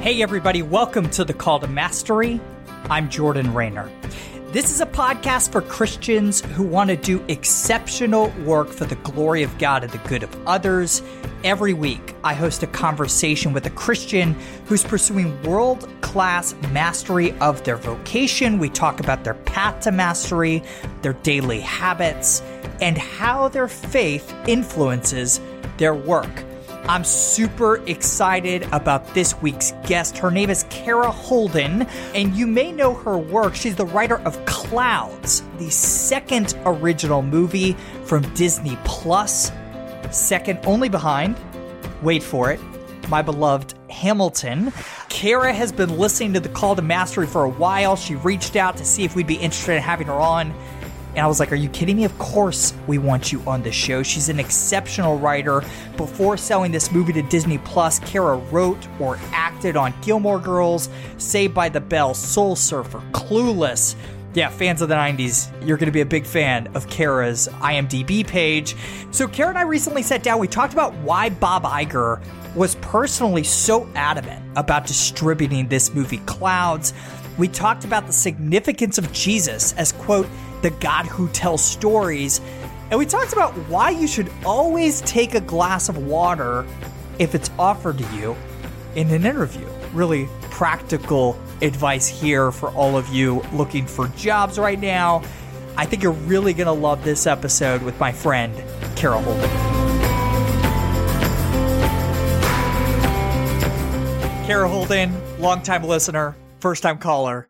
Hey, everybody, welcome to the Call to Mastery. I'm Jordan Raynor. This is a podcast for Christians who want to do exceptional work for the glory of God and the good of others. Every week, I host a conversation with a Christian who's pursuing world class mastery of their vocation. We talk about their path to mastery, their daily habits, and how their faith influences their work. I'm super excited about this week's guest. Her name is Kara Holden, and you may know her work. She's the writer of Clouds, the second original movie from Disney Plus, second only behind, wait for it, my beloved Hamilton. Kara has been listening to the Call to Mastery for a while. She reached out to see if we'd be interested in having her on. And I was like, Are you kidding me? Of course, we want you on the show. She's an exceptional writer. Before selling this movie to Disney Plus, Kara wrote or acted on Gilmore Girls, Saved by the Bell, Soul Surfer, Clueless. Yeah, fans of the 90s, you're going to be a big fan of Kara's IMDb page. So, Kara and I recently sat down. We talked about why Bob Iger was personally so adamant about distributing this movie, Clouds. We talked about the significance of Jesus as, quote, the God who tells stories. And we talked about why you should always take a glass of water if it's offered to you in an interview. Really practical advice here for all of you looking for jobs right now. I think you're really going to love this episode with my friend, Kara Holden. Kara Holden, longtime listener, first time caller.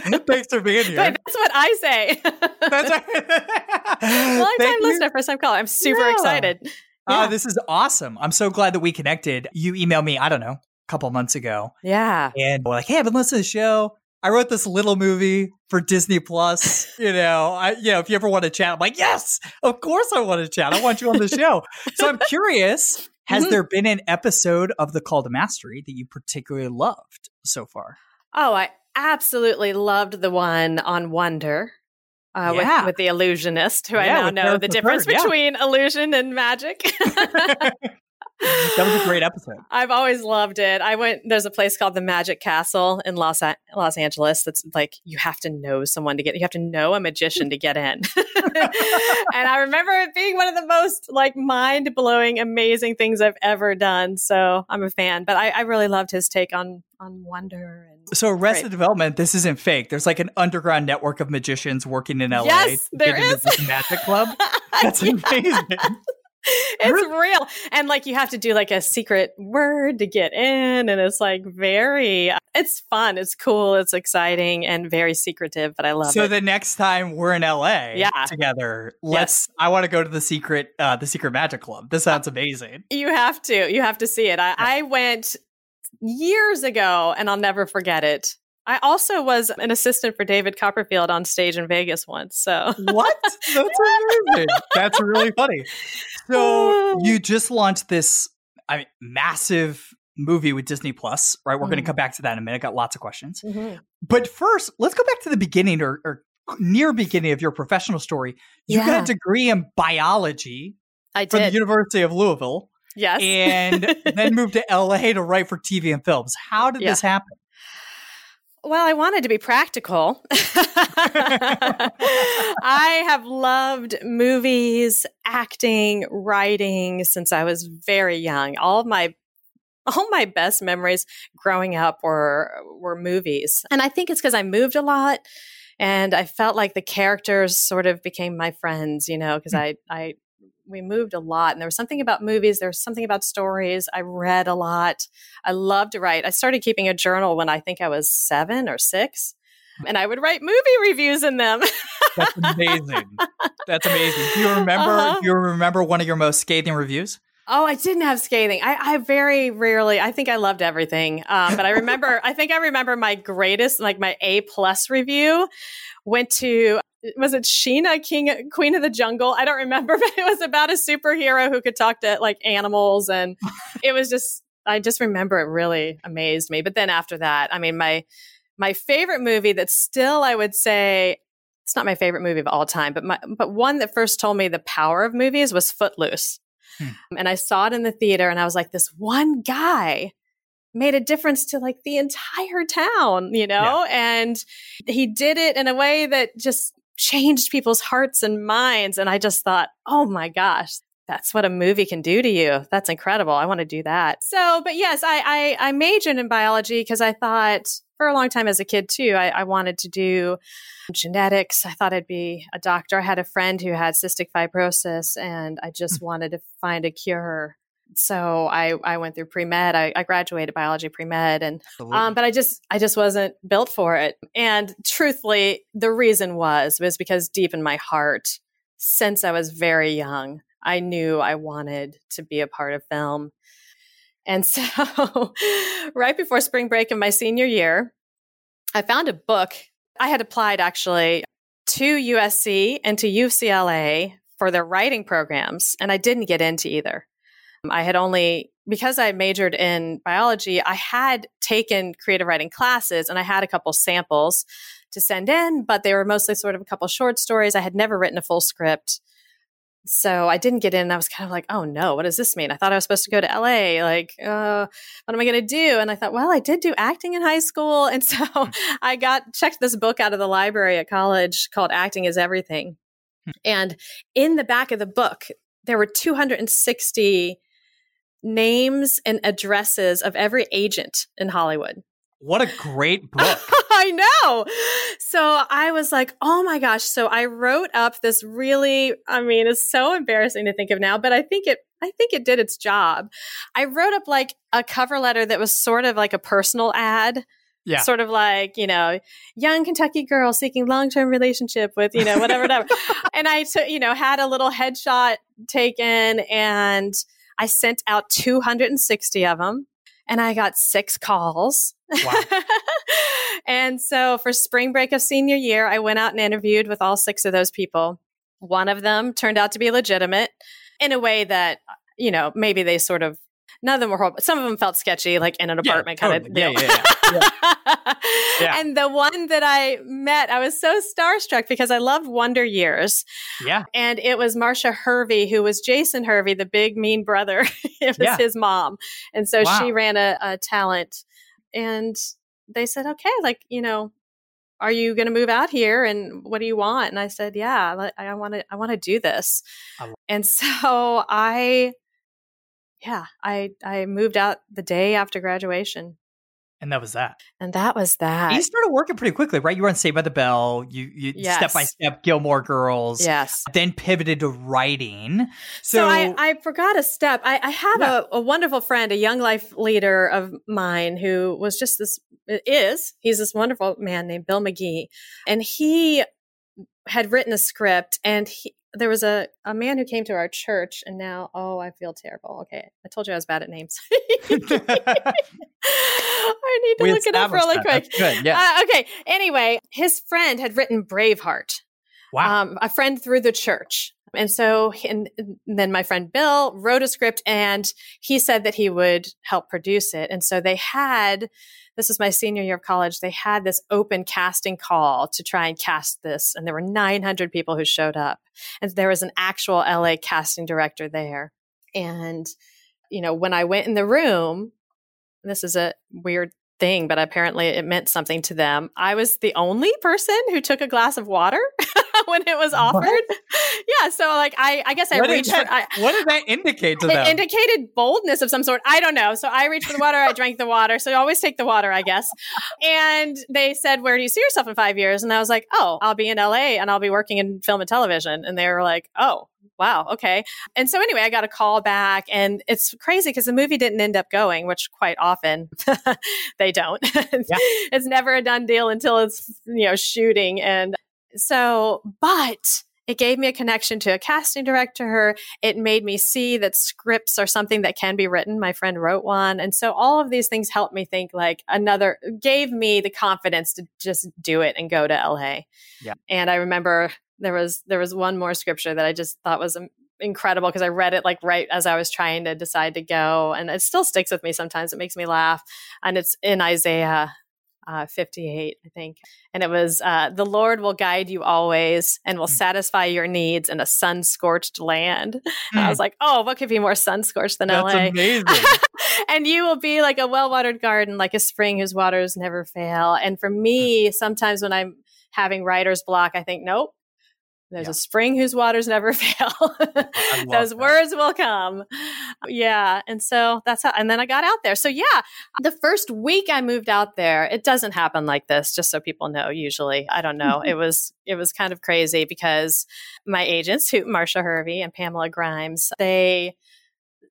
Thanks for being here. But that's what I say. that's right. Long time listener, first time caller. I'm super yeah. excited. Uh, yeah. Uh, this is awesome. I'm so glad that we connected. You emailed me, I don't know, a couple months ago. Yeah. And we're like, hey, I've been listening to the show. I wrote this little movie for Disney Plus. you know, I you know, if you ever want to chat, I'm like, yes, of course I want to chat. I want you on the show. so I'm curious, has mm-hmm. there been an episode of The Call to Mastery that you particularly loved so far? Oh, I absolutely loved the one on Wonder. Uh, yeah. with, with, the illusionist, who yeah, I now know the difference between yeah. illusion and magic. that was a great episode. I've always loved it. I went. There's a place called the Magic Castle in Los a- Los Angeles. That's like you have to know someone to get. You have to know a magician to get in. and I remember it being one of the most like mind blowing, amazing things I've ever done. So I'm a fan. But I, I really loved his take on on wonder and so arrested great. development this isn't fake there's like an underground network of magicians working in la yes, there is. magic club that's amazing it's real. And like you have to do like a secret word to get in. And it's like very, it's fun. It's cool. It's exciting and very secretive, but I love so it. So the next time we're in LA yeah. together, let's, yes. I want to go to the secret, uh, the secret magic club. This sounds amazing. You have to, you have to see it. I, I went years ago and I'll never forget it. I also was an assistant for David Copperfield on stage in Vegas once. So what? That's amazing. That's really funny. So you just launched this, I mean, massive movie with Disney Plus, right? We're mm-hmm. going to come back to that in a minute. Got lots of questions. Mm-hmm. But first, let's go back to the beginning or, or near beginning of your professional story. You yeah. got a degree in biology I did. from the University of Louisville. Yes. And then moved to LA to write for TV and films. How did yeah. this happen? Well, I wanted to be practical. I have loved movies, acting, writing since I was very young. All of my all my best memories growing up were were movies. And I think it's because I moved a lot and I felt like the characters sort of became my friends, you know, because mm. I I we moved a lot and there was something about movies there was something about stories i read a lot i loved to write i started keeping a journal when i think i was seven or six and i would write movie reviews in them that's amazing that's amazing do you remember uh-huh. do you remember one of your most scathing reviews Oh, I didn't have scathing. I, I very rarely. I think I loved everything. Um, but I remember. I think I remember my greatest, like my A plus review, went to was it Sheena King Queen of the Jungle? I don't remember, but it was about a superhero who could talk to like animals and it was just I just remember it really amazed me. But then after that, I mean my my favorite movie that still I would say it's not my favorite movie of all time, but my but one that first told me the power of movies was Footloose. Hmm. And I saw it in the theater and I was like this one guy made a difference to like the entire town, you know? Yeah. And he did it in a way that just changed people's hearts and minds. And I just thought, oh my gosh, that's what a movie can do to you. That's incredible. I want to do that. So, but yes, I, I, I majored in biology because I thought for a long time as a kid too, I, I wanted to do genetics. I thought I'd be a doctor. I had a friend who had cystic fibrosis and I just hmm. wanted to find a cure so I, I went through pre med. I, I, graduated biology pre med, and um, but I just I just wasn't built for it. And truthfully, the reason was was because deep in my heart, since I was very young, I knew I wanted to be a part of film. And so, right before spring break in my senior year, I found a book. I had applied actually to USC and to UCLA for their writing programs, and I didn't get into either. I had only, because I majored in biology, I had taken creative writing classes and I had a couple samples to send in, but they were mostly sort of a couple short stories. I had never written a full script. So I didn't get in. I was kind of like, oh no, what does this mean? I thought I was supposed to go to LA. Like, uh, what am I going to do? And I thought, well, I did do acting in high school. And so. I got checked this book out of the library at college called Acting is Everything. Hmm. And in the back of the book, there were 260 names and addresses of every agent in Hollywood. What a great book. I know. So I was like, oh my gosh. So I wrote up this really, I mean, it's so embarrassing to think of now, but I think it, I think it did its job. I wrote up like a cover letter that was sort of like a personal ad. Yeah. Sort of like, you know, young Kentucky girl seeking long term relationship with, you know, whatever, whatever. and I took, you know, had a little headshot taken and I sent out 260 of them and I got six calls. Wow. and so for spring break of senior year, I went out and interviewed with all six of those people. One of them turned out to be legitimate in a way that, you know, maybe they sort of none of them were horrible. Some of them felt sketchy, like in an apartment yeah, kind totally. of deal. Yeah, yeah, yeah. And the one that I met, I was so starstruck because I loved Wonder Years. Yeah. And it was Marsha Hervey, who was Jason Hervey, the big mean brother. it was his mom. And so wow. she ran a, a talent. And they said, okay, like, you know, are you going to move out here and what do you want and i said yeah i want to i want to do this and so i yeah, I I moved out the day after graduation. And that was that. And that was that. You started working pretty quickly, right? You were on Saved by the Bell. You you yes. step by step Gilmore Girls. Yes. Then pivoted to writing. So, so I, I forgot a step. I, I have yeah. a, a wonderful friend, a young life leader of mine who was just this is, he's this wonderful man named Bill McGhee. And he had written a script and he, there was a, a man who came to our church and now oh i feel terrible. Okay i told you i was bad at names. I need to we look it up really that. quick. good yeah uh, okay anyway his friend had written braveheart. Wow. Um, a friend through the church and so and then my friend bill wrote a script and he said that he would help produce it and so they had this was my senior year of college, they had this open casting call to try and cast this. And there were 900 people who showed up. And there was an actual LA casting director there. And, you know, when I went in the room, this is a weird thing, but apparently it meant something to them. I was the only person who took a glass of water when it was offered. What? Yeah, so like I, I guess I what reached. That, for, I, what did that indicate to it them? It indicated boldness of some sort. I don't know. So I reached for the water. I drank the water. So always take the water, I guess. And they said, "Where do you see yourself in five years?" And I was like, "Oh, I'll be in LA and I'll be working in film and television." And they were like, "Oh, wow, okay. And so anyway, I got a call back and it's crazy because the movie didn't end up going, which quite often they don't. yeah. It's never a done deal until it's, you know, shooting. And so, but it gave me a connection to a casting director. It made me see that scripts are something that can be written. My friend wrote one. And so all of these things helped me think like another, gave me the confidence to just do it and go to LA. Yeah. And I remember there was, there was one more scripture that I just thought was incredible because I read it like right as I was trying to decide to go. And it still sticks with me sometimes. It makes me laugh. And it's in Isaiah uh, 58, I think. And it was, uh, the Lord will guide you always and will mm. satisfy your needs in a sun scorched land. Mm. I was hmm. like, oh, what could be more sun scorched than That's LA? amazing. and you will be like a well watered garden, like a spring whose waters never fail. And for me, sometimes when I'm having writer's block, I think, nope, there's yeah. a spring whose waters never fail. Those that. words will come. Yeah. And so that's how, and then I got out there. So, yeah, the first week I moved out there, it doesn't happen like this, just so people know, usually. I don't know. it was, it was kind of crazy because my agents, who Marsha Hervey and Pamela Grimes, they,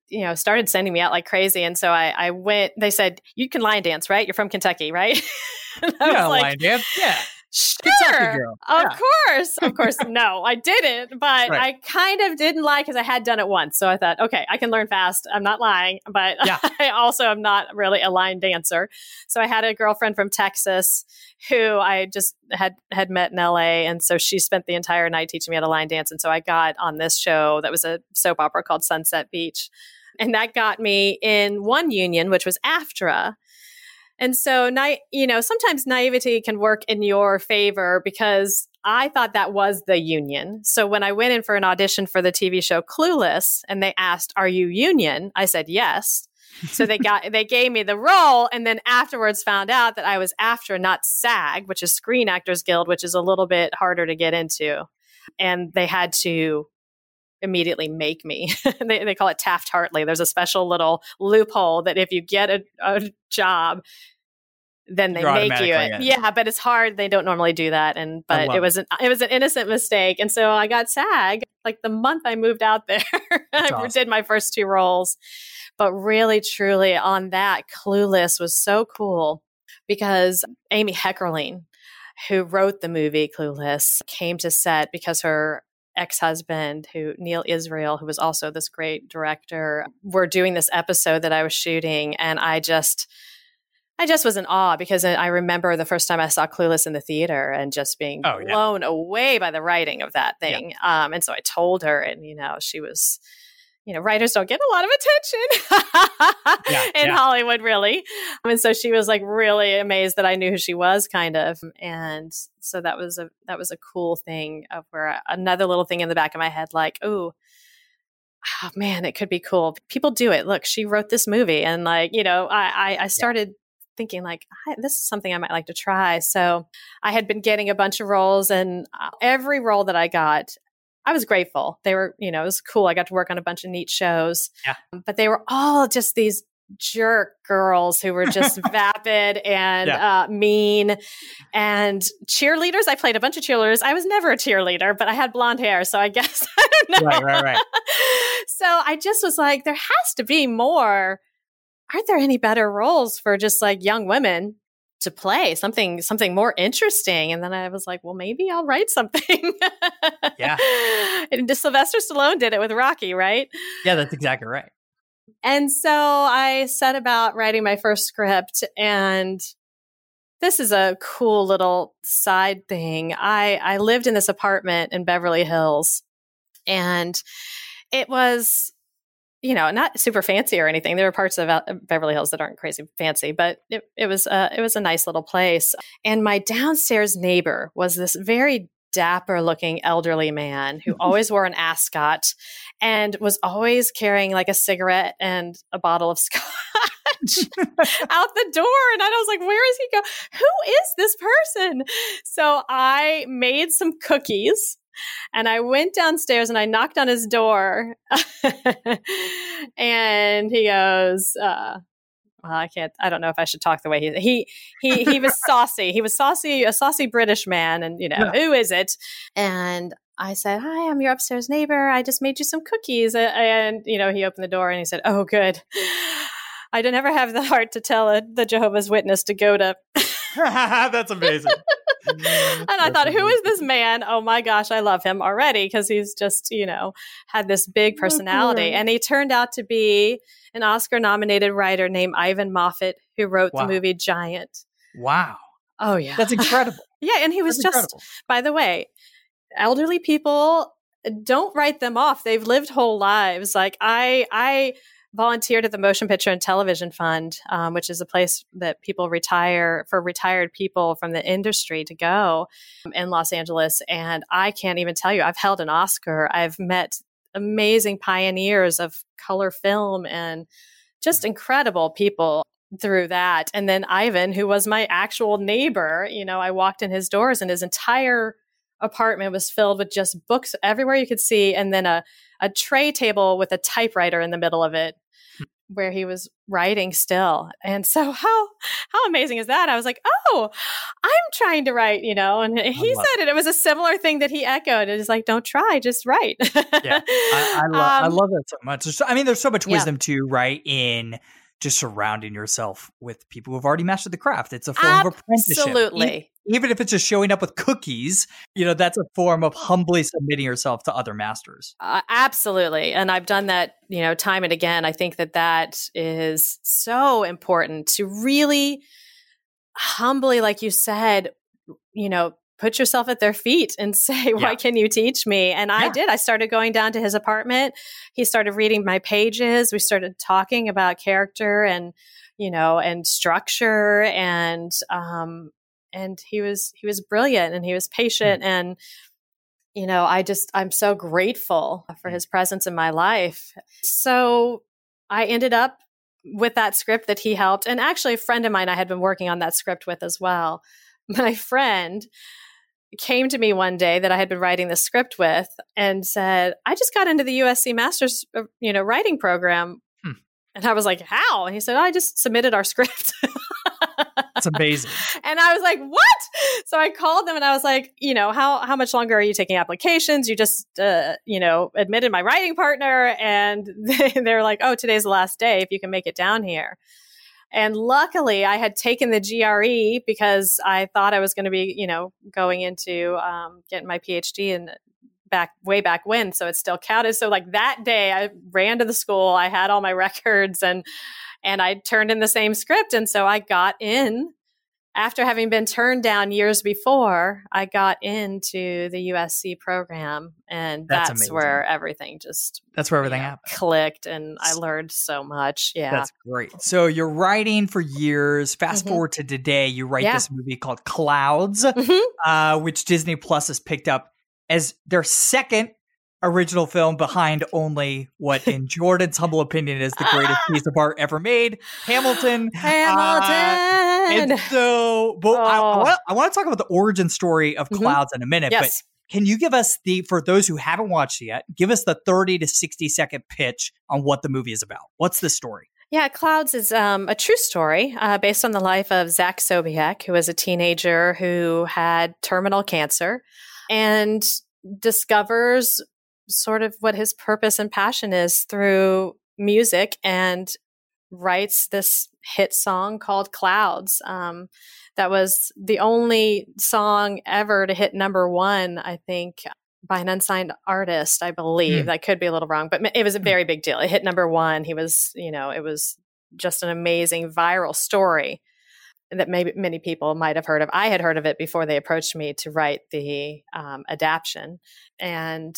you know, started sending me out like crazy. And so I, I went, they said, you can line dance, right? You're from Kentucky, right? yeah, like, line dance. Yeah. Sure. Of yeah. course. Of course. no, I didn't, but right. I kind of didn't lie because I had done it once. So I thought, okay, I can learn fast. I'm not lying, but yeah. I also am not really a line dancer. So I had a girlfriend from Texas who I just had had met in LA. And so she spent the entire night teaching me how to line dance. And so I got on this show that was a soap opera called Sunset Beach. And that got me in one union, which was AFTRA and so, you know, sometimes naivety can work in your favor because I thought that was the union. So when I went in for an audition for the TV show Clueless and they asked, "Are you union?" I said, "Yes." so they got they gave me the role and then afterwards found out that I was AFTRA not SAG, which is Screen Actors Guild, which is a little bit harder to get into. And they had to immediately make me. they, they call it Taft Hartley. There's a special little loophole that if you get a, a job, then they You're make you it. Yeah, but it's hard. They don't normally do that. And but it was an it was an innocent mistake. And so I got SAG like the month I moved out there. I awesome. did my first two roles. But really, truly on that, Clueless was so cool because Amy Heckerling, who wrote the movie Clueless, came to set because her ex-husband who Neal Israel who was also this great director were doing this episode that I was shooting and I just I just was in awe because I remember the first time I saw Clueless in the theater and just being oh, blown away by the writing of that thing. Yeah. Um, and so I told her, and you know, she was, you know, writers don't get a lot of attention yeah, in Hollywood, really. And so she was like really amazed that I knew who she was, kind of. And so that was a that was a cool thing of where another little thing in the back of my head, like, oh oh man, it could be cool. People do it. Look, she wrote this movie, and like you know, I I, I started thinking like this is something I might like to try. So I had been getting a bunch of roles, and uh, every role that I got, I was grateful. They were, you know, it was cool. I got to work on a bunch of neat shows, yeah. but they were all just these jerk girls who were just vapid and yeah. uh, mean and cheerleaders. I played a bunch of cheerleaders. I was never a cheerleader, but I had blonde hair, so I guess I don't know. Right, right, right. so I just was like, there has to be more aren't there any better roles for just like young women to play something something more interesting. And then i was like well maybe i'll write something. Yeah. And sylvester stallone did it with rocky right? Yeah that's exactly right. And so i set about writing my first script and this is a cool little side thing. I i lived in this apartment in beverly hills and it was you know, not super fancy or anything. There are parts of Beverly Hills that aren't crazy fancy, but it, it was uh, it was a nice little place. And my downstairs neighbor was this very dapper looking elderly man who always wore an ascot and was always carrying like a cigarette and a bottle of scotch out the door. And I was like, where is he go? Who is this person? So I made some cookies and I went downstairs and I knocked on his door. and he goes, uh, well, I can't. I don't know if I should talk the way he he he he was saucy. He was saucy, a saucy British man, and you know no. who is it? And I said, "Hi, I'm your upstairs neighbor. I just made you some cookies." And you know, he opened the door and he said, "Oh, good." I don't ever have the heart to tell a, the Jehovah's Witness to go to. That's amazing. And I thought, who is this man? Oh my gosh, I love him already because he's just, you know, had this big personality. And he turned out to be an Oscar nominated writer named Ivan Moffat, who wrote wow. the movie Giant. Wow. Oh, yeah. That's incredible. yeah. And he was That's just, incredible. by the way, elderly people eh, don't write them off. They've lived whole lives. Like I, I, volunteered at the Motion Picture and Television Fund, um, which is a place that people retire for retired people from the industry to go in Los Angeles. And I can't even tell you, I've held an Oscar. I've met amazing pioneers of color film and just incredible people through that. And then Ivan, who was my actual neighbor, you know, I walked in his doors and his entire apartment was filled with just books everywhere you could see and then a a tray table with a typewriter in the middle of it where he was writing still. And so how how amazing is that? I was like, "Oh, I'm trying to write," you know. And he said it. It was a similar thing that he echoed. It is like, "Don't try, just write." yeah, I, I, lo- um, I, love that so much. I mean, there's so much wisdom yeah. too, right? In just surrounding yourself with people who've already mastered the craft. It's a form Absolutely. of apprenticeship. Absolutely. Even if it's just showing up with cookies, you know, that's a form of humbly submitting yourself to other masters. Uh, absolutely. And I've done that, you know, time and again. I think that that is so important to really humbly, like you said, you know, put yourself at their feet and say, Why yeah. can you teach me? And yeah. I did. I started going down to his apartment. He started reading my pages. We started talking about character and, you know, and structure and, um, and he was he was brilliant and he was patient mm. and you know i just i'm so grateful for mm. his presence in my life so i ended up with that script that he helped and actually a friend of mine i had been working on that script with as well my friend came to me one day that I had been writing the script with and said, "I just got into the USC Masters, uh, you know, writing program." Hmm. And I was like, "How?" And he said, "I just submitted our script." That's amazing. and I was like, "What?" So I called them and I was like, "You know, how how much longer are you taking applications? You just, uh, you know, admitted my writing partner." And they, they're like, "Oh, today's the last day. If you can make it down here." And luckily, I had taken the GRE because I thought I was going to be, you know, going into um, getting my PhD and back way back when. So it still counted. So like that day, I ran to the school. I had all my records and and I turned in the same script. And so I got in after having been turned down years before, I got into the USC program, and that's, that's where everything just that's where everything happened clicked, and I learned so much. Yeah, that's great. So you're writing for years. Fast mm-hmm. forward to today, you write yeah. this movie called Clouds, mm-hmm. uh, which Disney Plus has picked up as their second original film behind only what, in Jordan's humble opinion, is the greatest piece of art ever made, Hamilton. Hamilton. Uh, and so, but oh. I, want to talk about the origin story of mm-hmm. Clouds mm-hmm. in a minute. Yes. But can you give us the, for those who haven't watched it yet, give us the 30 to 60 second pitch on what the movie is about? What's the story? Yeah, Clouds is um, a true story uh, based on the life of Zach Sobiech, who was a teenager who had terminal cancer and discovers sort of what his purpose and passion is through music and writes this hit song called Clouds. Um, that was the only song ever to hit number one, I think, by an unsigned artist, I believe. Mm. That could be a little wrong, but it was a hmm. very big deal. It hit number one. He was, you know, it was just an amazing viral story that maybe many people might have heard of. I had heard of it before they approached me to write the um, adaptation. And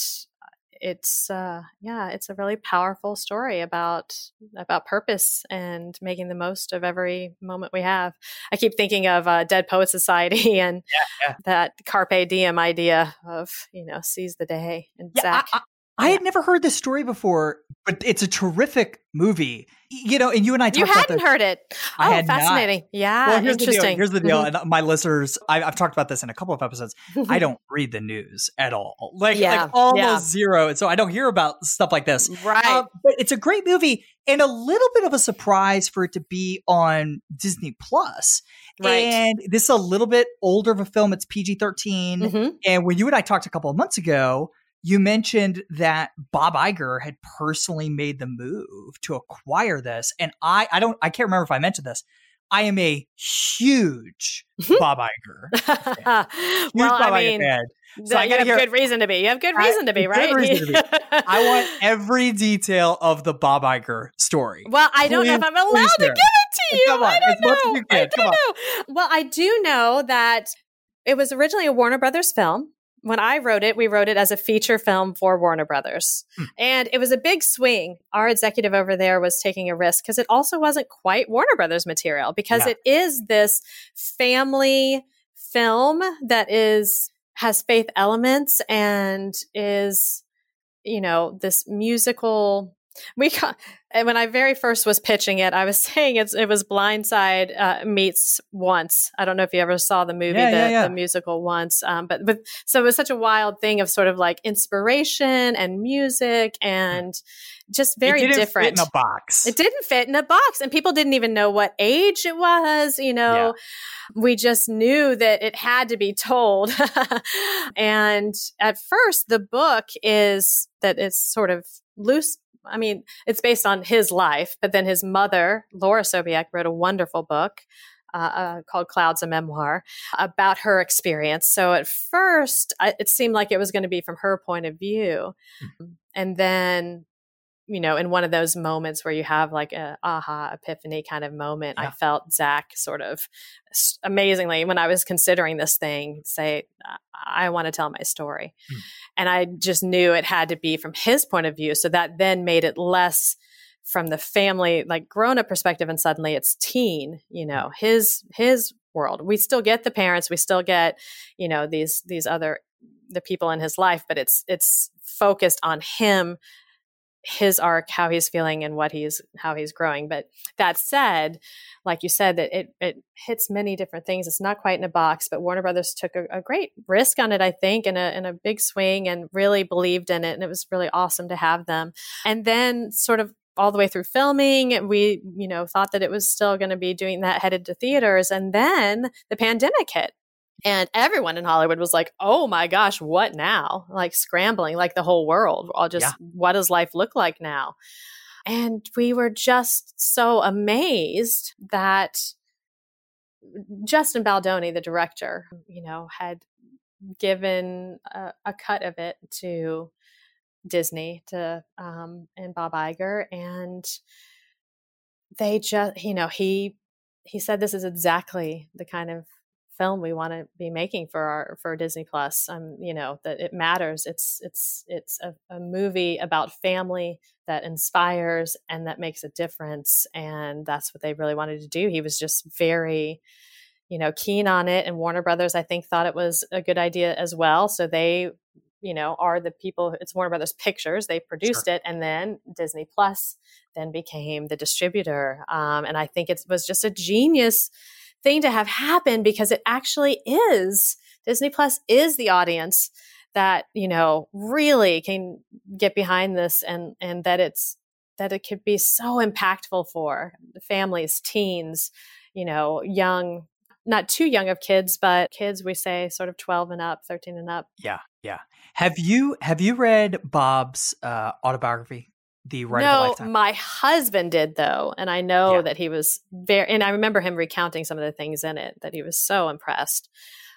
it's uh yeah it's a really powerful story about about purpose and making the most of every moment we have i keep thinking of uh, dead poet society and yeah, yeah. that carpe diem idea of you know seize the day and yeah, Zach. I, I, had never heard this story before but it's a terrific movie you know, and you and I talked about it. you hadn't heard it. I oh, had fascinating. Not. Yeah, well, here's interesting. The deal. Here's the deal. Mm-hmm. And my listeners, I, have talked about this in a couple of episodes. I don't read the news at all, like yeah. like almost yeah. zero, and so I don't hear about stuff like this. Right. Uh, but it's a great movie and a little bit of a surprise for it to be on Disney Plus. Right. And this is a little bit older of a film. It's PG 13. Mm-hmm. And when you and I talked a couple of months ago, you mentioned that Bob Iger had personally made the move to acquire this. And I, I don't, I can't remember if I mentioned this. I am a huge mm-hmm. Bob Iger. Huge well, Bob I Iger mean, fan. So I you have hear- good reason to be. You have good I- reason to be, good right? reason to be. I want every detail of the Bob Iger story. Well, I don't know if I'm allowed to give it to you. Come on, I don't know. I don't Come know. Well, I do know that it was originally a Warner Brothers film. When I wrote it, we wrote it as a feature film for Warner Brothers. Hmm. And it was a big swing. Our executive over there was taking a risk because it also wasn't quite Warner Brothers material because Yeah. it is this family film that is has faith elements and is you know this musical we and when I very first was pitching it, I was saying it's it was Blindside uh, meets Once. I don't know if you ever saw the movie, Yeah, the, yeah, yeah. the musical Once, um, but but so it was such a wild thing of sort of like inspiration and music and just very it didn't different. Fit in a box. It didn't fit in a box, and people didn't even know what age it was. You know, we just knew that it had to be told. and at first, the book is that it's sort of loose. I mean, it's based on his life, but then his mother, Laura Sobiech, wrote a wonderful book. Uh, uh, called Clouds, a Memoir, about her experience. So at first, I, it seemed like it was going to be from her point of view. And then you know, in one of those moments where you have like a aha epiphany kind of moment, I felt Zach sort of amazingly when I was considering this thing say, I, I want to tell my story. Hmm. And I just knew it had to be from his point of view. So that then made it less from the family, like grown up perspective. And suddenly it's teen, you know, his, his world. We still get the parents, we still get, you know, these, these other, the people in his life, but it's, it's focused on him his arc, how he's feeling and what he's how he's growing. But that said, like you said, that it it hits many different things. It's not quite in a box, but Warner Brothers took a, a great risk on it, I think, and a and a big swing and really believed in it. And it was really awesome to have them. And then sort of all the way through filming, we, you know, thought that it was still going to be doing that headed to theaters. And then the pandemic hit. And everyone in Hollywood was like, oh my gosh, what now? Like scrambling, like the whole world. All just, Yeah. what does life look like now? And we were just so amazed that Justin Baldoni, the director, you know, had given a, a cut of it to Disney to um, and Bob Iger, and they just, you know, he he said this is exactly the kind of film we want to be making for our for Disney Plus. Um, you know that it matters. It's it's it's a, a movie about family that inspires and that makes a difference, and that's what they really wanted to do. He was just very you know keen on it and warner brothers i think thought it was a good idea as well so they you know are the people it's warner brothers pictures they produced it and then disney plus then became the distributor um, and i think it was just a genius thing to have happen because it actually is disney plus is the audience that you know really can get behind this and and that it's that it could be so impactful for families teens you know young not too young of kids, but kids we say sort of 12 and up, 13 and up. Yeah, yeah. Have you have you read Bob's uh, autobiography, The Ride of a no, Lifetime? my husband did though, and I know Yeah. that he was very. And I remember him recounting some of the things in it that he was so impressed.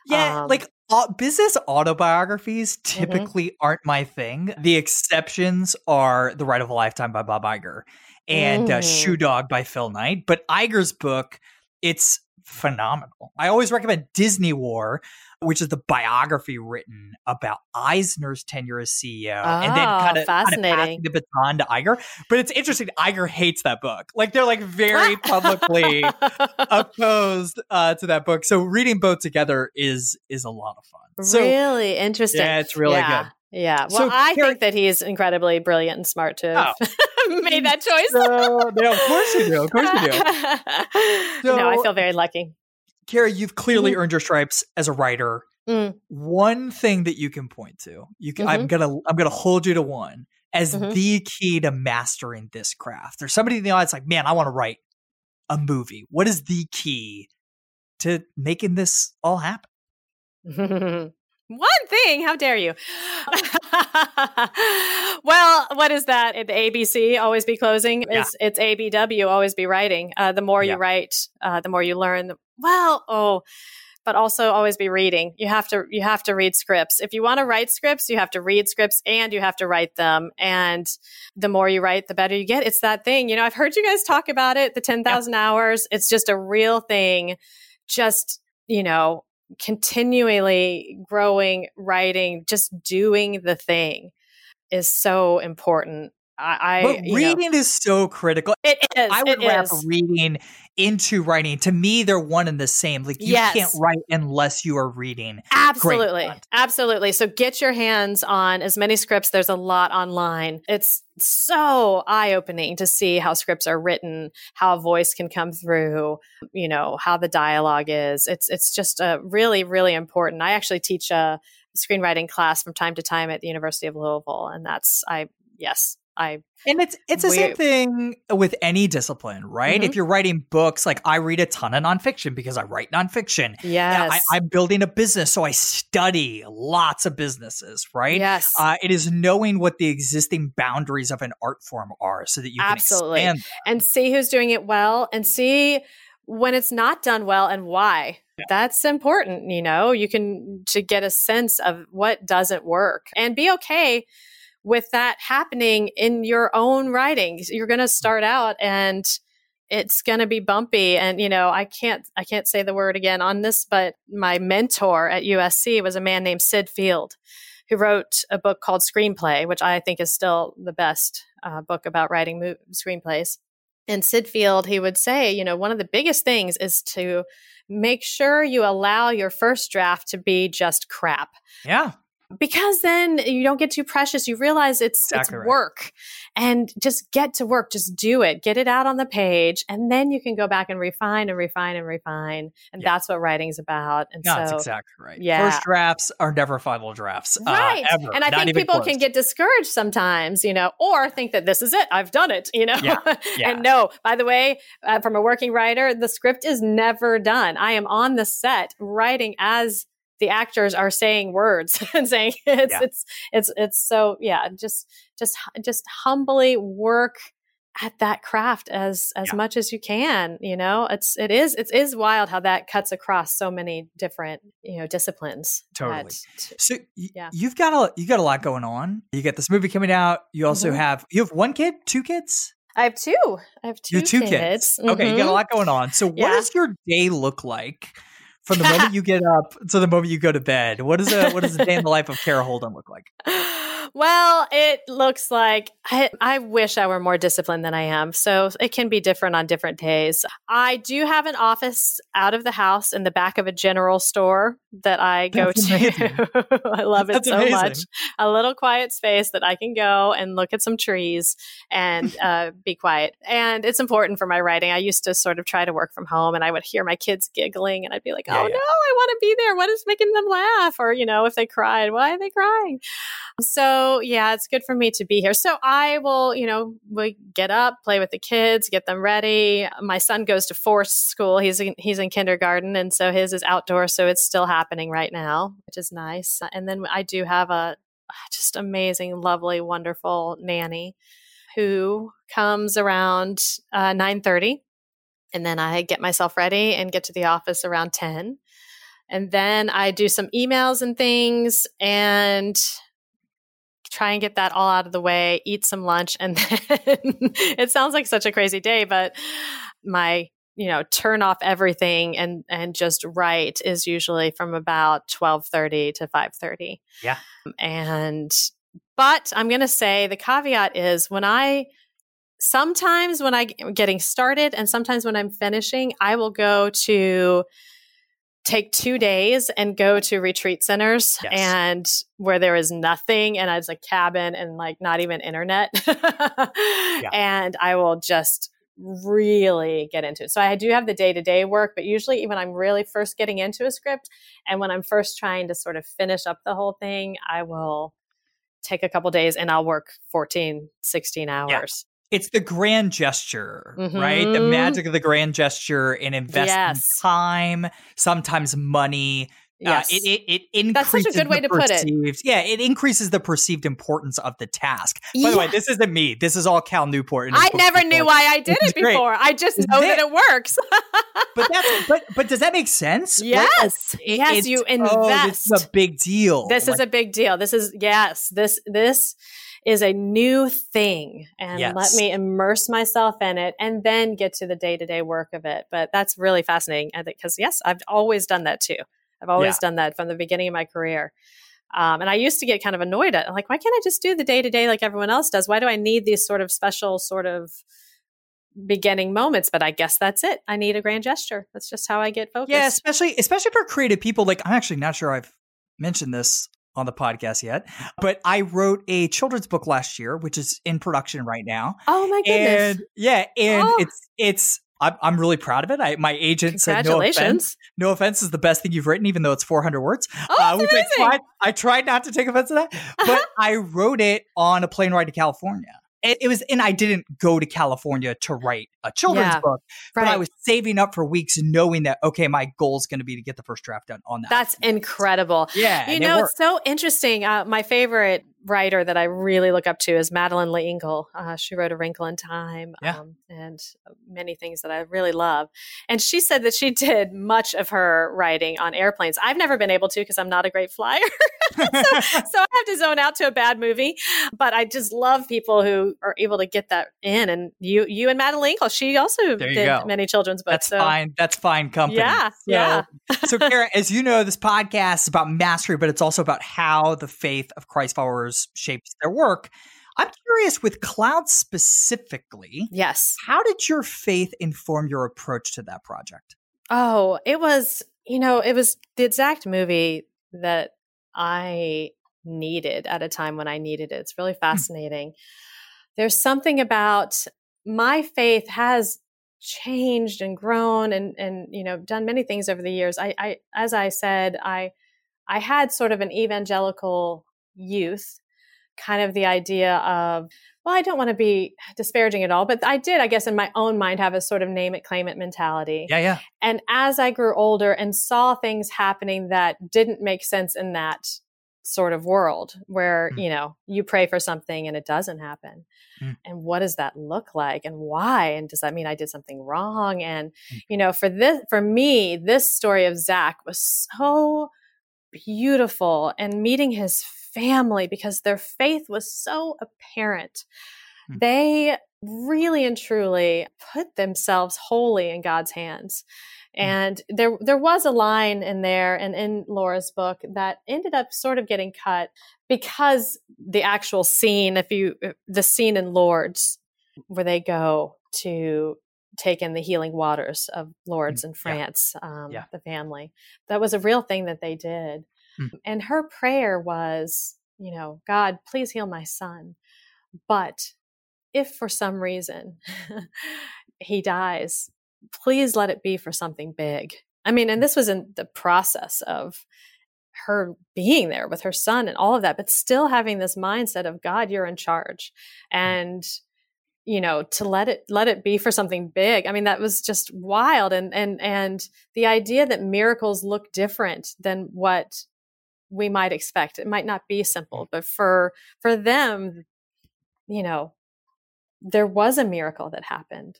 Yeah, Um, like uh, business autobiographies typically aren't my thing. The exceptions are The Ride of a Lifetime by Bob Iger and uh, Mm. Shoe Dog by Phil Knight. But Iger's book, it's phenomenal. I always recommend Disney War, which is the biography written about Eisner's tenure as CEO, and then Oh, kind of fascinating. passing the baton to Iger. But it's interesting. Iger hates that book. Like they're like very publicly opposed uh, to that book. So reading both together is is a lot of fun. So really interesting. yeah, it's really yeah. good. Yeah. Well, So, I think that he's incredibly brilliant and smart to have Oh. made that choice. So, yeah, of course you do. Of course you do. no, I feel very lucky. Kara, you've clearly Mhm. earned your stripes as a writer. Mm. One thing that you can point to, you can, I'm Mhm. gonna I'm gonna hold you to one as Mhm. the key to mastering this craft. There's somebody in the audience like, man, I want to write a movie. What is the key to making this all happen? One thing, how dare you? well, what is that? The ABC always be closing. Yeah. It's, it's ABW always be writing. Uh, the more yeah. you write, uh, the more you learn. Well, oh, but also always be reading. You have to you have to read scripts. If you want to write scripts, you have to read scripts and you have to write them. And the more you write, the better you get. It's that thing. You know, I've heard you guys talk about it, the 10,000 hours. It's just a real thing. Just, you know, continually growing, writing, just doing the thing is so important. I, but reading know, is so critical. It is. I would wrap is. reading into writing. To me, they're one and the same. Like you yes. can't write unless you are reading. Absolutely. Absolutely. So get your hands on as many scripts. There's a lot online. It's so eye opening to see how scripts are written, how a voice can come through, you know, how the dialogue is. It's it's just a really, really important. I actually teach a screenwriting class from time to time at the University of Louisville. And that's I yes, I and it's it's the we, same thing with any discipline, right? Mm-hmm. If you're writing books, like I read a ton of nonfiction because I write nonfiction. Yes, I, am building a business, so I study lots of businesses, right? Yes, uh, it is knowing what the existing boundaries of an art form are, so that you absolutely can and see who's doing it well, and see when it's not done well and why. That's important, you know. You can to get a sense of what doesn't work and be okay with that happening in your own writing. You're going to start out and it's going to be bumpy. And you know i can't i can't say the word again on this but my mentor at usc was a man named Syd field who wrote a book called screenplay which i think is still the best uh, book about writing mo- screenplays. And Syd field he would say you know one of the biggest things is to make sure you allow your first draft to be just crap. Yeah because then you don't get too precious. You realize it's exactly it's right. work and just get to work. Just do it. Get it out on the page. And then you can go back and refine and refine and refine. And yeah. that's what writing's about. And no, so, that's exactly right. Yeah. First drafts are never final drafts. Uh, right. Uh, ever. And I Not think people close. can get discouraged sometimes, you know, or think that this is it. I've done it, you know? Yeah. yeah. and no, by the way, uh, from a working writer, the script is never done. I am on the set writing as the actors are saying words and saying it's yeah. it's it's it's so yeah just just just humbly work at that craft as as yeah. much as you can you know it's it is it is wild how that cuts across so many different you know disciplines totally so y- yeah you've got a you got a lot going on you got this movie coming out you also mm-hmm. have you have one kid two kids I have two. I have two, you two kids. kids. Mm-hmm. Okay, you got a mm-hmm. lot going on. So, what yeah. does your day look like from the moment you get up to the moment you go to bed. What is a what does a day in the life of Kara Holden look like? Well, it looks like I, I, wish I were more disciplined than I am. So it can be different on different days. I do have an office out of the house in the back of a general store that I go to. I love it That's so amazing. much. A little quiet space that I can go and look at some trees and uh, be quiet. And it's important for my writing. I used to sort of try to work from home and I would hear my kids giggling and I'd be like, oh yeah, no, I want to be there. What is making them laugh? Or, you know, if they cried, why are they crying? So, yeah, it's good for me to be here. So, I will, you know, we get up, play with the kids, get them ready. My son goes to forest school. He's in, he's in kindergarten, and so his is outdoor, so it's still happening right now, which is nice. And then I do have a just amazing, lovely, wonderful nanny who comes around uh, 9:30 and then I get myself ready and get to the office around 10. And then I do some emails and things and try and get that all out of the way, eat some lunch, and then it sounds like such a crazy day, but my you know turn off everything and and just write is usually from about 12:30 to 5:30. Yeah. And but I'm going to say the caveat is when I sometimes when I'm getting started and sometimes when I'm finishing, I will go to take two days and go to retreat centers yes. and where there is nothing and it's a cabin and like not even internet yeah. and i will just really get into it so i do have the day-to-day work but usually when i'm really first getting into a script and when i'm first trying to sort of finish up the whole thing i will take a couple days and i'll work 14 16 hours it's the grand gesture, mm-hmm. right? The mm-hmm. magic of the grand gesture and investing yes. time, sometimes money Yes. Uh, it, it, it increases That's such a good way to perceived, put it. Yeah, it increases the perceived importance of the task. By yeah. the way, this isn't me. This is all Cal Newport. I never knew why I did it before. I just know that it works. but that's but but does that make sense? Yes. Like, yes, you invest. Oh, this is a big deal. This like, is a big deal. This is yes. This this is a new thing and yes. let me immerse myself in it and then get to the day-to-day work of it. But that's really fascinating because yes, I've always done that too. I've always yeah. done that from the beginning of my career. Um, and I used to get kind of annoyed at like, why can't I just do the day to day like everyone else does? Why do I need these sort of special sort of beginning moments? But I guess that's it. I need a grand gesture. That's just how I get focused. Yeah, especially especially for creative people. Like I'm actually not sure I've mentioned this on the podcast yet, but I wrote a children's book last year, which is in production right now. Oh my goodness! And yeah, and oh. it's it's I'm, I'm really proud of it. I, my agent said, no offense. No offense is the best thing you've written, even though it's 400 words. Oh, uh, which I tried, I tried not to take offense to that, but I wrote it on a plane ride to California it, it, was, and I didn't go to California to write a children's yeah, book, but right. I was saving up for weeks, knowing that okay, my goal is going to be to get the first draft done on that. That's incredible. Yeah, you know, it it's so interesting. Uh, my favorite writer that I really look up to is Madeleine L'Engle. Uh, she wrote A Wrinkle in Time yeah. um, and many things that I really love. And she said that she did much of her writing on airplanes. I've never been able to because I'm not a great flyer. so, so, I have to zone out to a bad movie. But I just love people who are able to get that in. And you, you and Madeleine L'Engle, she also did go. many children's books. That's so. fine. That's fine company. Yeah. So, yeah. so, Kara, as you know, this podcast is about mastery, but it's also about how the faith of Christ followers shapes their work. I'm curious with cloud specifically. Yes. How did your faith inform your approach to that project? Oh, it was, you know, it was the exact movie that I needed at a time when I needed it. It's really hmm. fascinating. There's something about my faith has changed and grown and and you know done many things over the years. I, I as I said, I I had sort of an evangelical youth kind of the idea of well i don't want to be disparaging at all but i did i guess in my own mind have a sort of name it claim it mentality yeah yeah and as i grew older and saw things happening that didn't make sense in that sort of world where mm. you know you pray for something and it doesn't happen mm. and what does that look like and why and does that mean i did something wrong and mm. you know for this for me this story of zach was so beautiful and meeting his family because their faith was so apparent. Hmm. They really and truly put themselves wholly in God's hands. Hmm. And there there was a line in there and in Laura's book that ended up sort of getting cut because the actual scene, if you the scene in Lourdes where they go to take in the healing waters of Lourdes mm, in France, yeah. Um, yeah. the family. That was a real thing that they did. Mm. And her prayer was, you know, God, please heal my son. But if for some reason he dies, please let it be for something big. I mean, and this was in the process of her being there with her son and all of that, but still having this mindset of God, you're in charge. Mm. And you know to let it let it be for something big i mean that was just wild and and and the idea that miracles look different than what we might expect. It might not be simple, but for for them, you know, there was a miracle that happened.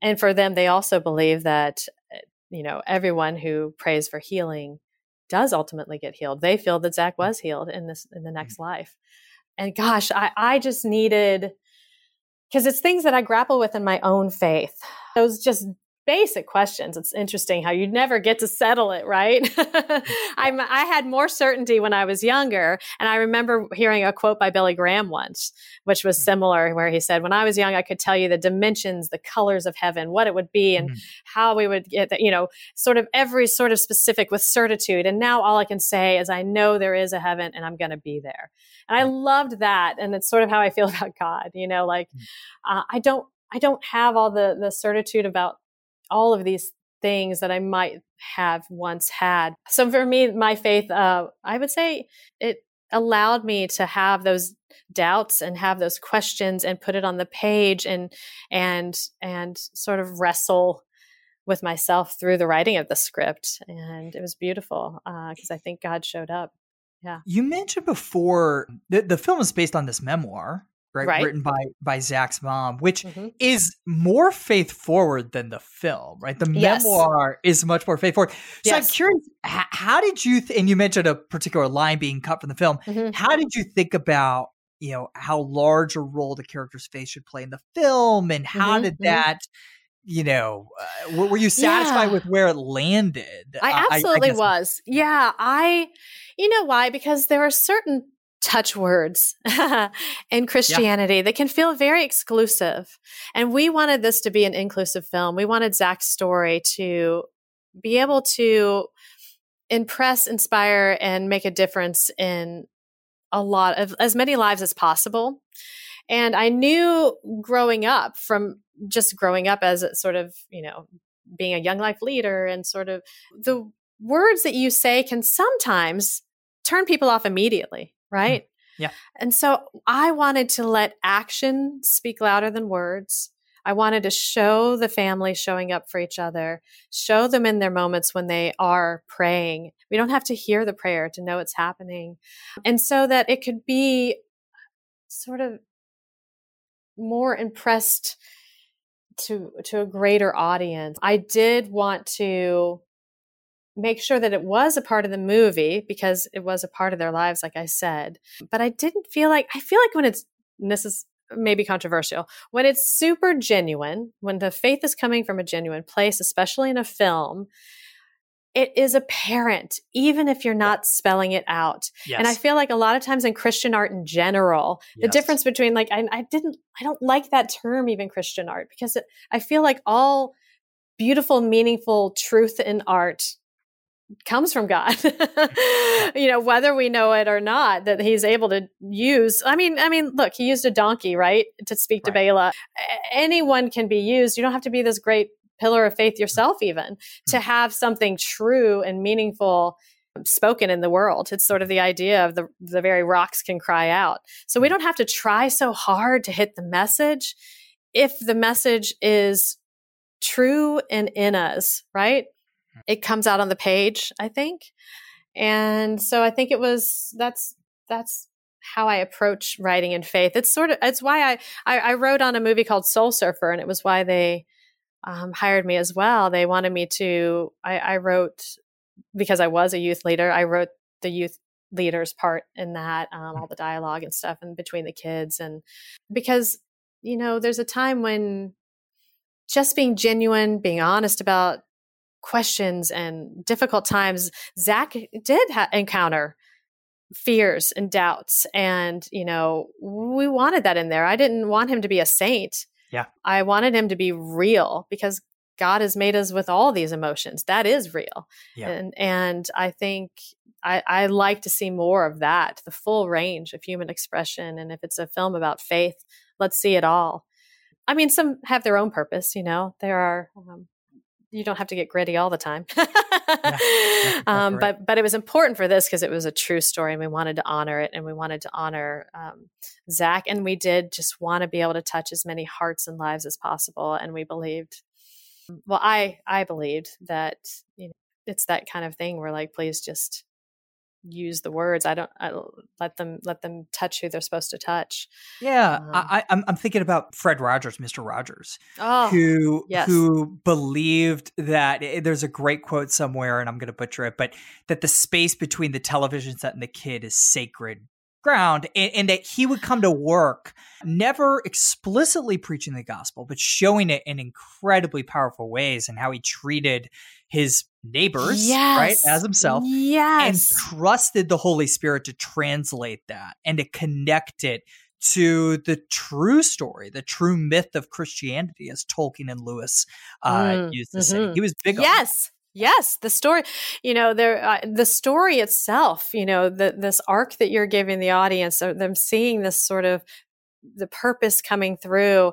And for them, they also believe that eh, you know, everyone who prays for healing does ultimately get healed. They feel that Zach was healed in this in the mm. next life. And gosh, I, I just needed because it's things that I grapple with in my own faith. Those just basic questions. It's interesting how you never get to settle it, right? I'm, I had more certainty when I was younger. And I remember hearing a quote by Billy Graham once, which was mm. similar, where he said, When I was young, I could tell you the dimensions, the colors of heaven, what it would be, and mm-hmm. how we would get, that, you know, sort of every sort of specific with certitude. And now all I can say is, I know there is a heaven and I'm going to be there. And I loved that. And it's sort of how I feel about God, you know, like mm. uh, I don't, I don't have all the the certitude about all of these things that I might have once had. So for me, my faith, uh, I would say it allowed me to have those doubts and have those questions and put it on the page and and and sort of wrestle with myself through the writing of the script. And it was beautiful because uh, I think God showed up. Yeah. You mentioned before the, the film is based on this memoir, right? right? Written by by Zach's mom, which mm-hmm. is more faith forward than the film, right? The yes. memoir is much more faith forward. So yes. I'm curious, how, how did you? Th- and you mentioned a particular line being cut from the film. Mm-hmm. How did you think about you know how large a role the character's face should play in the film, and how mm-hmm. did mm-hmm. that? you know, uh, were you satisfied yeah. with where it landed? I absolutely I, I was. Yeah, I, you know why? Because there are certain touch words in Christianity yeah. that can feel very exclusive. And we wanted this to be an inclusive film. We wanted Zach's story to be able to impress, inspire, and make a difference in a lot of as many lives as possible. And I knew growing up from just growing up as a sort of, you know, being a young life leader and sort of the words that you say can sometimes turn people off immediately, mm. Right? Yeah. And so I wanted to let action speak louder than words. I wanted to show the family showing up for each other, show them in their moments when they are praying. We don't have to hear the prayer to know it's happening. And so that it could be sort of more impressed to to a greater audience. I did want to make sure that it was a part of the movie because it was a part of their lives like I said. But I didn't feel like I feel like when it's this is maybe controversial. When it's super genuine, when the faith is coming from a genuine place, especially in a film, it is apparent, even if you're not spelling it out. Yes. And I feel like a lot of times in Christian art in general, yes. the difference between like, I, I, didn't, I don't like that term, even Christian art, because it, I feel like all beautiful, meaningful truth in art comes from God. you know, whether we know it or not, that he's able to use. I mean, I mean, look, he used a donkey, right, to speak right. to Balaam. Anyone can be used. You don't have to be this great pillar of faith yourself, even to hmm. have something true and meaningful spoken in the world. It's sort of the idea of the the very rocks can cry out. So we hmm. don't have to try so hard to hit the message if the message is true and in us, right? It comes out on the page, I think. And so I think it was that's that's how I approach writing in faith. It's sort of it's why I, I, I wrote on a movie called Soul Surfer, and it was why they um, hired me as well. They wanted me to. I, I wrote because I was a youth leader. I wrote the youth leaders part in that, um, all the dialogue and stuff, and between the kids, and because you know, there's a time when just being genuine, being honest about questions and difficult times, Zach did ha- encounter fears and doubts. And, you know, we wanted that in there. I didn't want him to be a saint. Yeah. I wanted him to be real because God has made us with all these emotions. That is real. Yeah. And and I think I, I like to see more of that, the full range of human expression. And if it's a film about faith, let's see it all. I mean, some have their own purpose, you know. There are um, you don't have to get gritty all the time. yeah, um, but but it was important for this because it was a true story, and we wanted to honor it, and we wanted to honor um, Zach, and we did just want to be able to touch as many hearts and lives as possible, and we believed. Well, I I believed that you know it's that kind of thing where like please just use the words. I don't I let them let them touch who they're supposed to touch. Yeah, um, I, I'm I'm thinking about Fred Rogers, Mr. Rogers, oh, who yes. who believed that eh, there's a great quote somewhere, and I'm going to butcher it, but that the space between the television set and the kid is sacred ground and, and, that he would come to work never explicitly preaching the gospel but showing it in incredibly powerful ways and how he treated his neighbors, yes. right, as himself, yes. and trusted the Holy Spirit to translate that and to connect it to the true story, the true myth of Christianity, as Tolkien and Lewis uh, mm, used to mm-hmm. say. He was big. Yes. Yes, the story, you know, there, uh, the story itself, you know, the, this arc that you're giving the audience, them seeing this sort of the purpose coming through.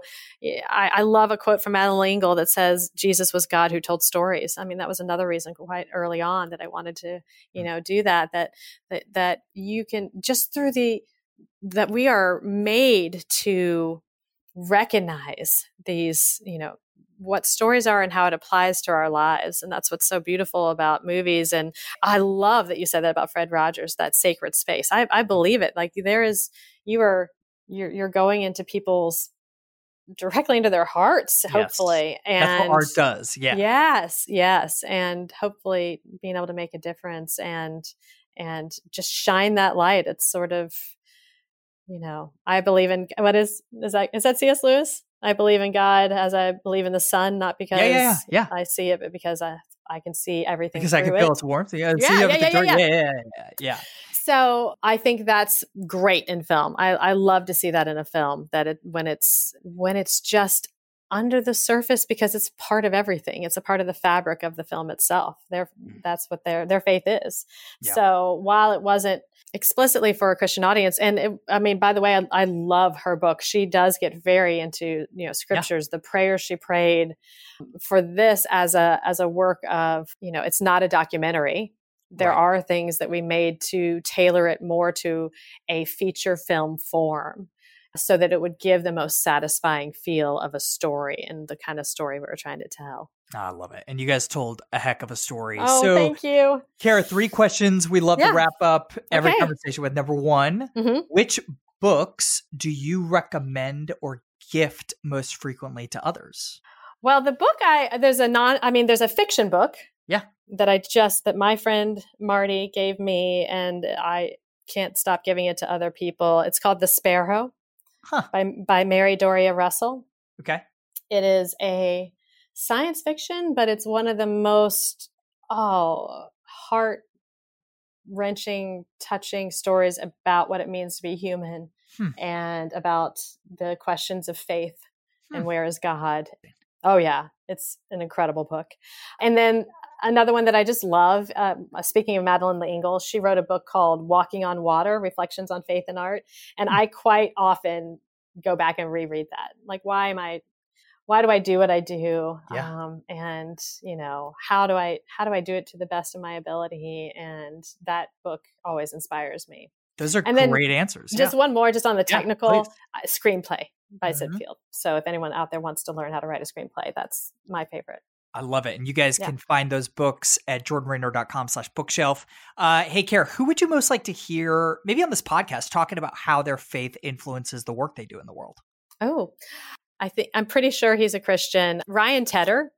I, I, love a quote from Madeleine L'Engle that says Jesus was God who told stories. I mean, that was another reason quite early on that I wanted to, you mm. know, do that. That that that you can just through the that we are made to recognize these, you know, what stories are and how it applies to our lives. And that's what's so beautiful about movies. And I love that you said that about Fred Rogers, that sacred space. I, I believe it. Like there is, you are, you're, you're going into people's directly into their hearts, hopefully. Yes. And that's what art does. Yeah. Yes. Yes. And hopefully being able to make a difference and, and just shine that light. It's sort of, you know, I believe in what is is that is that C.S. Lewis? I believe in God as I believe in the sun, not because yeah, yeah, yeah. I see it, but because I I can see everything. Because I can feel its warmth. Yeah, yeah, yeah, yeah, yeah, yeah, yeah, So I think that's great in film. I, I love to see that in a film. That it when it's when it's just under the surface because it's part of everything. It's a part of the fabric of the film itself. Their mm. that's what their their faith is. Yeah. So while it wasn't explicitly for a Christian audience, and it, I mean, by the way, I, I, love her book. She does get very into you know scriptures, yeah. the prayers she prayed for this as a as a work of you know it's not a documentary. There right. are things that we made to tailor it more to a feature film form so that it would give the most satisfying feel of a story and the kind of story we are trying to tell. Oh, I love it. And you guys told a heck of a story. Oh, so, thank you. Kara, three questions we love yeah. to wrap up every okay. conversation with. Number one, mm-hmm. which books do you recommend or gift most frequently to others? Well, the book I there's a non I mean there's a fiction book. Yeah. That I just that my friend Marty gave me and I can't stop giving it to other people. It's called The Sparrow huh. by by Mary Doria Russell. Okay. It is a science fiction, but it's one of the most oh heart wrenching, touching stories about what it means to be human hmm. and about the questions of faith hmm. and where is God. Oh yeah, it's an incredible book. And then another one that I just love. Uh, speaking of Madeleine L'Engle, she wrote a book called Walking on Water: Reflections on Faith and Art, and mm-hmm. I quite often go back and reread that. Like, why am I? Why do I do what I do? Yeah. Um, and you know, how do I how do I do it to the best of my ability? And that book always inspires me. Those are and great answers. Just yeah. one more, just on the technical yeah, uh, screenplay by mm-hmm. Syd Field. So if anyone out there wants to learn how to write a screenplay, that's my favorite. I love it. And you guys yeah. can find those books at jordanraynor.com slash bookshelf. Uh, hey, Kara, who would you most like to hear, maybe on this podcast, talking about how their faith influences the work they do in the world? Oh, I think I'm pretty sure he's a Christian. Ryan Tedder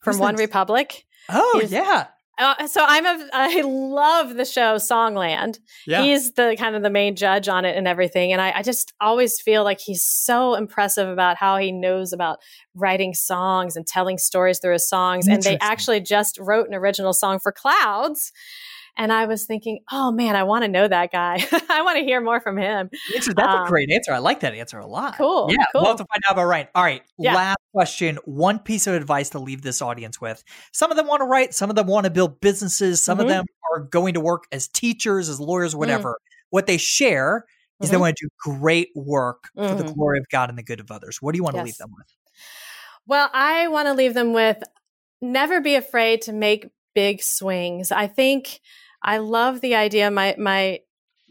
from Who's OneRepublic. Oh, he's, yeah. Uh, so I'm a I love the show Songland. Yeah. He's the kind of the main judge on it and everything. And I, I, just always feel like he's so impressive about how he knows about writing songs and telling stories through his songs. And they actually just wrote an original song for Clouds. And I was thinking, oh man, I want to know that guy. I want to hear more from him. That's um, a great answer. I like that answer a lot. Cool. Yeah. Cool. We'll have to find out about Ryan. All right. Yeah. Last question. One piece of advice to leave this audience with. Some of them want to write, some of them want to build businesses, some mm-hmm. of them are going to work as teachers, as lawyers, mm. whatever. Mm. What they share is mm-hmm. they want to do great work mm-hmm. for the mm-hmm. glory of God and the good of others. What do you want yes. to leave them with? Well, I want to leave them with never be afraid to make big swings. I think I love the idea. My my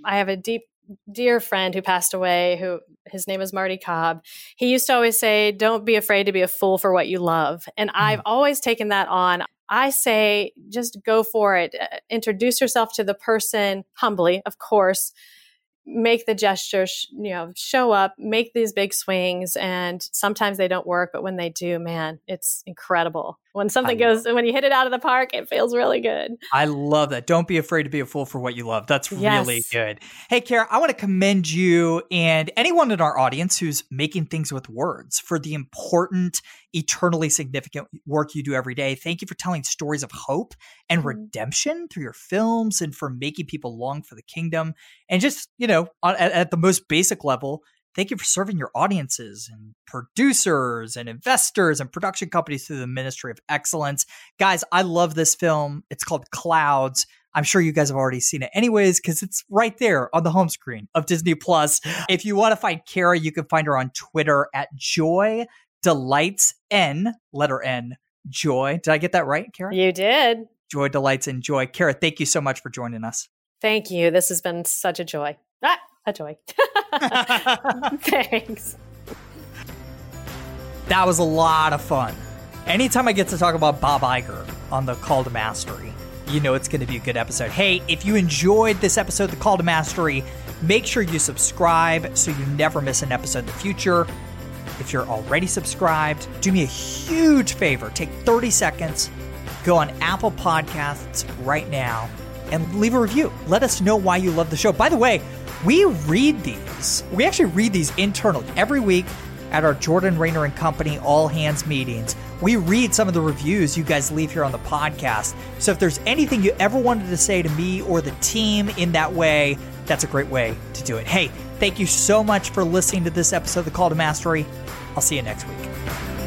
I have a deep dear friend who passed away who his name is Marty Cobb. He used to always say, "Don't be afraid to be a fool for what you love." And mm. I've always taken that on. I say, just go for it. Uh, introduce yourself to the person humbly, of course, make the gesture, sh- you know, show up, make these big swings. And sometimes they don't work, but when they do, man, it's incredible. When something goes, when you hit it out of the park, it feels really good. I love that. Don't be afraid to be a fool for what you love. That's yes. really good. Hey, Kara, I want to commend you and anyone in our audience who's making things with words for the important, eternally significant work you do every day. Thank you for telling stories of hope and mm-hmm. redemption through your films and for making people long for the kingdom. And just, you know, at, at the most basic level, Thank you for serving your audiences and producers and investors and production companies through the Ministry of Excellence. Guys, I love this film. It's called Clouds. I'm sure you guys have already seen it anyways because it's right there on the home screen of Disney Plus. If you want to find Kara, you can find her on Twitter at Joy Delights N, letter N, Joy. Did I get that right, Kara? You did. Joy Delights and Joy. Kara, thank you so much for joining us. Thank you. This has been such a joy. Ah, a joy. Thanks. That was a lot of fun. Anytime I get to talk about Bob Iger on the Call to Mastery, you know it's going to be a good episode. Hey, if you enjoyed this episode, The Call to Mastery, make sure you subscribe so you never miss an episode in the future. If you're already subscribed, do me a huge favor. Take 30 seconds, go on Apple Podcasts right now, and leave a review. Let us know why you love the show. By the way, we read these. We actually read these internally every week at our Jordan Raynor and Company all hands meetings. We read some of the reviews you guys leave here on the podcast. So if there's anything you ever wanted to say to me or the team in that way, that's a great way to do it. Hey, thank you so much for listening to this episode of The Call to Mastery. I'll see you next week.